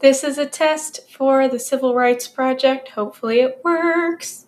This is a test for the Civil Rights Project. Hopefully it works.